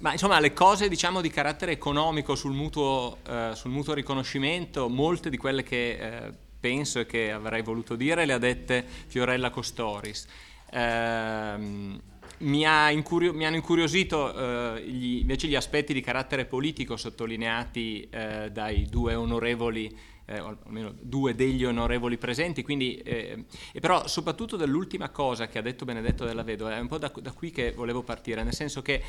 Ma insomma, le cose diciamo di carattere economico sul mutuo, eh, sul mutuo riconoscimento, molte di quelle che eh, penso e che avrei voluto dire le ha dette Fiorella Costoris. Eh, mi, ha incurio- mi, hanno incuriosito eh, gli, invece gli aspetti di carattere politico sottolineati eh, dai due onorevoli eh, o almeno due degli onorevoli presenti, quindi, eh, e però soprattutto dell'ultima cosa che ha detto Benedetto della Vedova, è un po' da, da, qui che volevo partire, nel senso che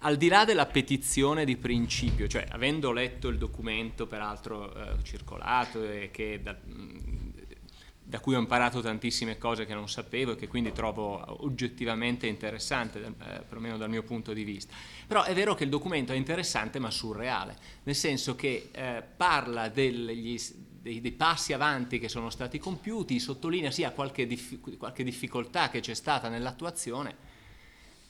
al di là della petizione di principio, cioè avendo letto il documento peraltro eh, circolato e che da, da cui ho imparato tantissime cose che non sapevo e che quindi trovo oggettivamente interessante, eh, perlomeno dal mio punto di vista. Però è vero che il documento è interessante ma surreale, nel senso che eh, parla degli, dei, dei, passi avanti che sono stati compiuti, sottolinea sia qualche, dif- qualche difficoltà che c'è stata nell'attuazione,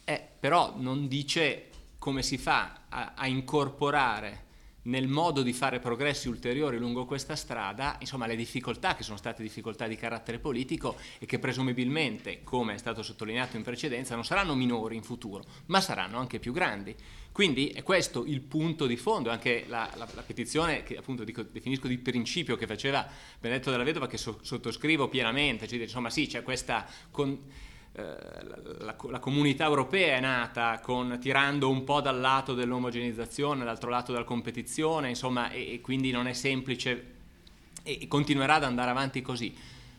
eh, però non dice come si fa a, a incorporare nel modo di fare progressi ulteriori lungo questa strada, insomma, le difficoltà che sono state difficoltà di carattere politico e che presumibilmente, come è stato sottolineato in precedenza, non saranno minori in futuro, ma saranno anche più grandi. Quindi è questo il punto di fondo, anche la, la, la petizione che appunto dico, definisco di principio che faceva Benedetto della Vedova, che so, sottoscrivo pienamente, cioè, insomma sì, c'è questa... Con, la, la, comunità europea è nata con, tirando un po' dal lato dell'omogenizzazione, dall'altro lato della competizione, insomma, e, e quindi non è semplice e, e continuerà ad andare avanti così.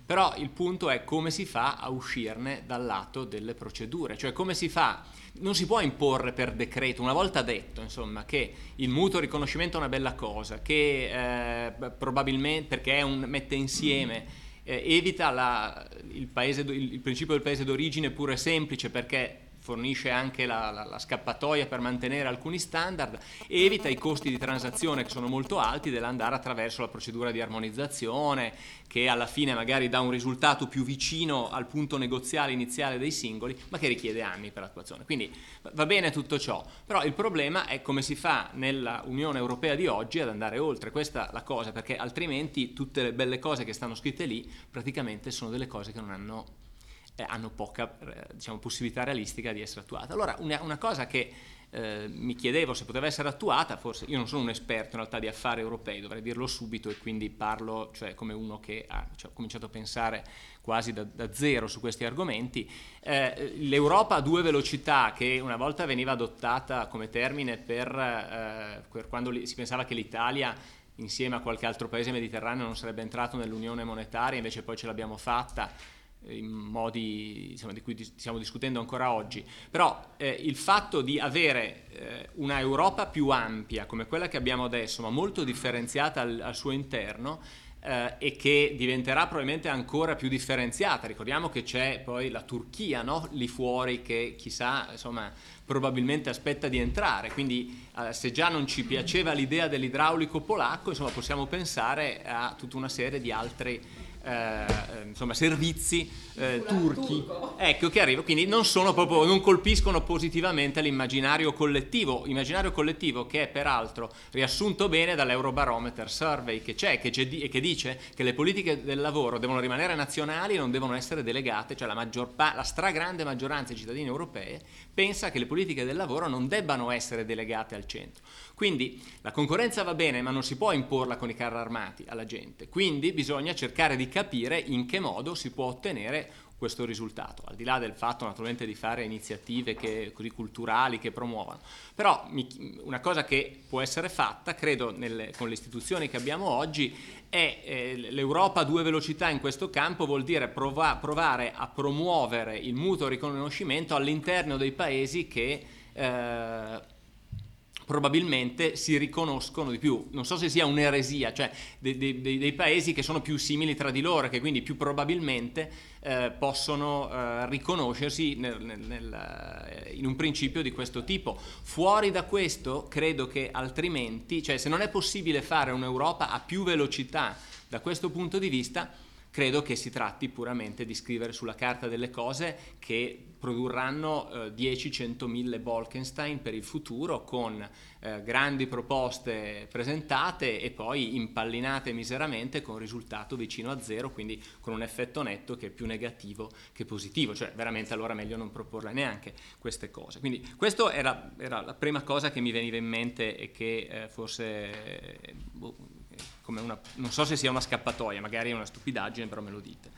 Però il punto è come si fa a uscirne dal lato delle procedure, cioè come si fa, non si può imporre per decreto, una volta detto insomma che il mutuo riconoscimento è una bella cosa, che eh, probabilmente perché un, mette insieme eh, evita la, il, paese, il, il, principio del paese d'origine pure semplice perché fornisce anche la, la, la, scappatoia per mantenere alcuni standard, evita i costi di transazione che sono molto alti dell'andare attraverso la procedura di armonizzazione che alla fine magari dà un risultato più vicino al punto negoziale iniziale dei singoli, ma che richiede anni per l'attuazione. Quindi va bene tutto ciò, però il problema è come si fa nella Unione Europea di oggi ad andare oltre, questa è la cosa, perché altrimenti tutte le belle cose che stanno scritte lì praticamente sono delle cose che non hanno eh, hanno poca eh, diciamo, possibilità realistica di essere attuate. Allora, una, una cosa che eh, mi chiedevo se poteva essere attuata, forse io non sono un esperto in realtà di affari europei, dovrei dirlo subito e quindi parlo cioè, come uno che ha cioè, cominciato a pensare quasi da, da zero su questi argomenti. Eh, L'Europa a due velocità, che una volta veniva adottata come termine per, eh, per quando li, si pensava che l'Italia insieme a qualche altro paese mediterraneo non sarebbe entrato nell'unione monetaria, invece poi ce l'abbiamo fatta in modi insomma, di cui stiamo discutendo ancora oggi, però eh, il fatto di avere eh, una Europa più ampia come quella che abbiamo adesso, ma molto differenziata al, al suo interno, eh, e che diventerà probabilmente ancora più differenziata. Ricordiamo che c'è poi la Turchia no? lì fuori che chissà, insomma, probabilmente aspetta di entrare, quindi eh, se già non ci piaceva l'idea dell'idraulico polacco, insomma, possiamo pensare a tutta una serie di altri eh, insomma, servizi eh, turchi. ecco, che arrivano, quindi non, proprio, non, colpiscono positivamente l'immaginario collettivo, immaginario collettivo che è peraltro riassunto bene dall'Eurobarometer Survey che c'è che c'è, che dice che le politiche del lavoro devono rimanere nazionali e non devono essere delegate, cioè la, maggior, la stragrande maggioranza dei cittadini europei pensa che le politiche del lavoro non debbano essere delegate al centro. Quindi la concorrenza va bene, ma non si può imporla con i carri armati alla gente. Quindi bisogna cercare di capire in che modo si può ottenere questo risultato, al di là del fatto naturalmente di fare iniziative che, così culturali che promuovano. Però mi, una cosa che può essere fatta, credo, nelle, con le istituzioni che abbiamo oggi, è eh, l'Europa a due velocità in questo campo vuol dire prova, provare a promuovere il mutuo riconoscimento all'interno dei paesi che... Eh, probabilmente si riconoscono di più. Non so se sia un'eresia, cioè dei, dei, dei paesi che sono più simili tra di loro, che quindi più probabilmente eh, possono eh, riconoscersi nel, nel, nel, eh, in un principio di questo tipo. Fuori da questo, credo che altrimenti, cioè se non è possibile fare un'Europa a più velocità da questo punto di vista, credo che si tratti puramente di scrivere sulla carta delle cose che produrranno eh, 10-100 mille Bolkenstein per il futuro con eh, grandi proposte presentate e poi impallinate miseramente con risultato vicino a zero, quindi con un effetto netto che è più negativo che positivo, cioè veramente allora meglio non proporle neanche queste cose. Quindi questa era, era, la prima cosa che mi veniva in mente e che eh, forse... Boh, una, non so se sia una scappatoia, magari è una stupidaggine, però me lo dite.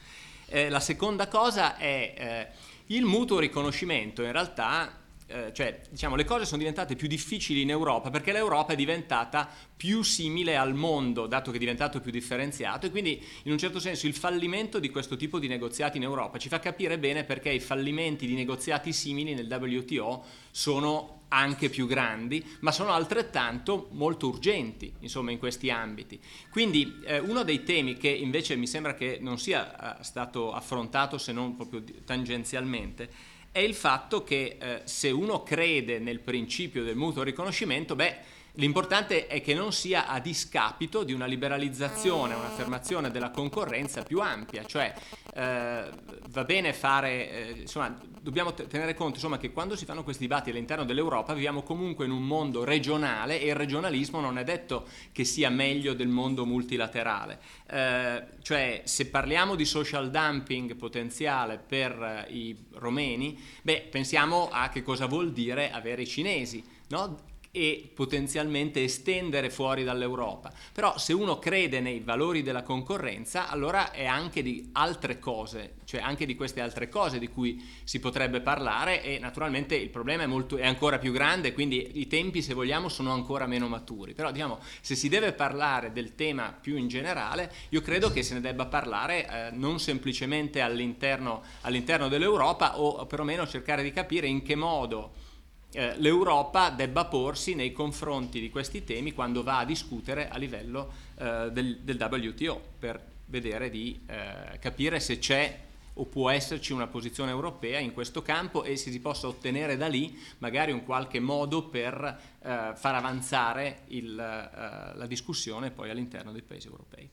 Eh, la seconda cosa è eh, il mutuo riconoscimento, in realtà eh, cioè diciamo le cose sono diventate più difficili in Europa perché l'Europa è diventata più simile al mondo, dato che è diventato più differenziato e quindi in un certo senso il fallimento di questo tipo di negoziati in Europa ci fa capire bene perché i fallimenti di negoziati simili nel WTO sono anche più grandi, ma sono altrettanto molto urgenti, insomma, in questi ambiti. Quindi eh, uno dei temi che invece mi sembra che non sia eh, stato affrontato se non proprio tangenzialmente è il fatto che eh, se uno crede nel principio del mutuo riconoscimento, beh, L'importante è che non sia a discapito di una liberalizzazione, un'affermazione della concorrenza più ampia, cioè eh, va bene fare, eh, insomma, dobbiamo tenere conto insomma, che quando si fanno questi dibattiti all'interno dell'Europa viviamo comunque in un mondo regionale e il regionalismo non è detto che sia meglio del mondo multilaterale. Eh, cioè se parliamo di social dumping potenziale per eh, i romeni, beh, pensiamo a che cosa vuol dire avere i cinesi. No? E potenzialmente estendere fuori dall'Europa. Però se uno crede nei valori della concorrenza, allora è anche di altre cose, cioè anche di queste altre cose di cui si potrebbe parlare e naturalmente il problema è, molto, è ancora più grande, quindi i tempi se vogliamo sono ancora meno maturi. Però diciamo, se si deve parlare del tema più in generale, io credo che se ne debba parlare eh, non semplicemente all'interno, all'interno dell'Europa o perlomeno cercare di capire in che modo eh, l'Europa debba porsi nei confronti di questi temi quando va a discutere a livello eh, del, del, WTO per vedere di eh, capire se c'è o può esserci una posizione europea in questo campo e se si possa ottenere da lì magari un qualche modo per eh, far avanzare il, eh, la discussione poi all'interno dei paesi europei.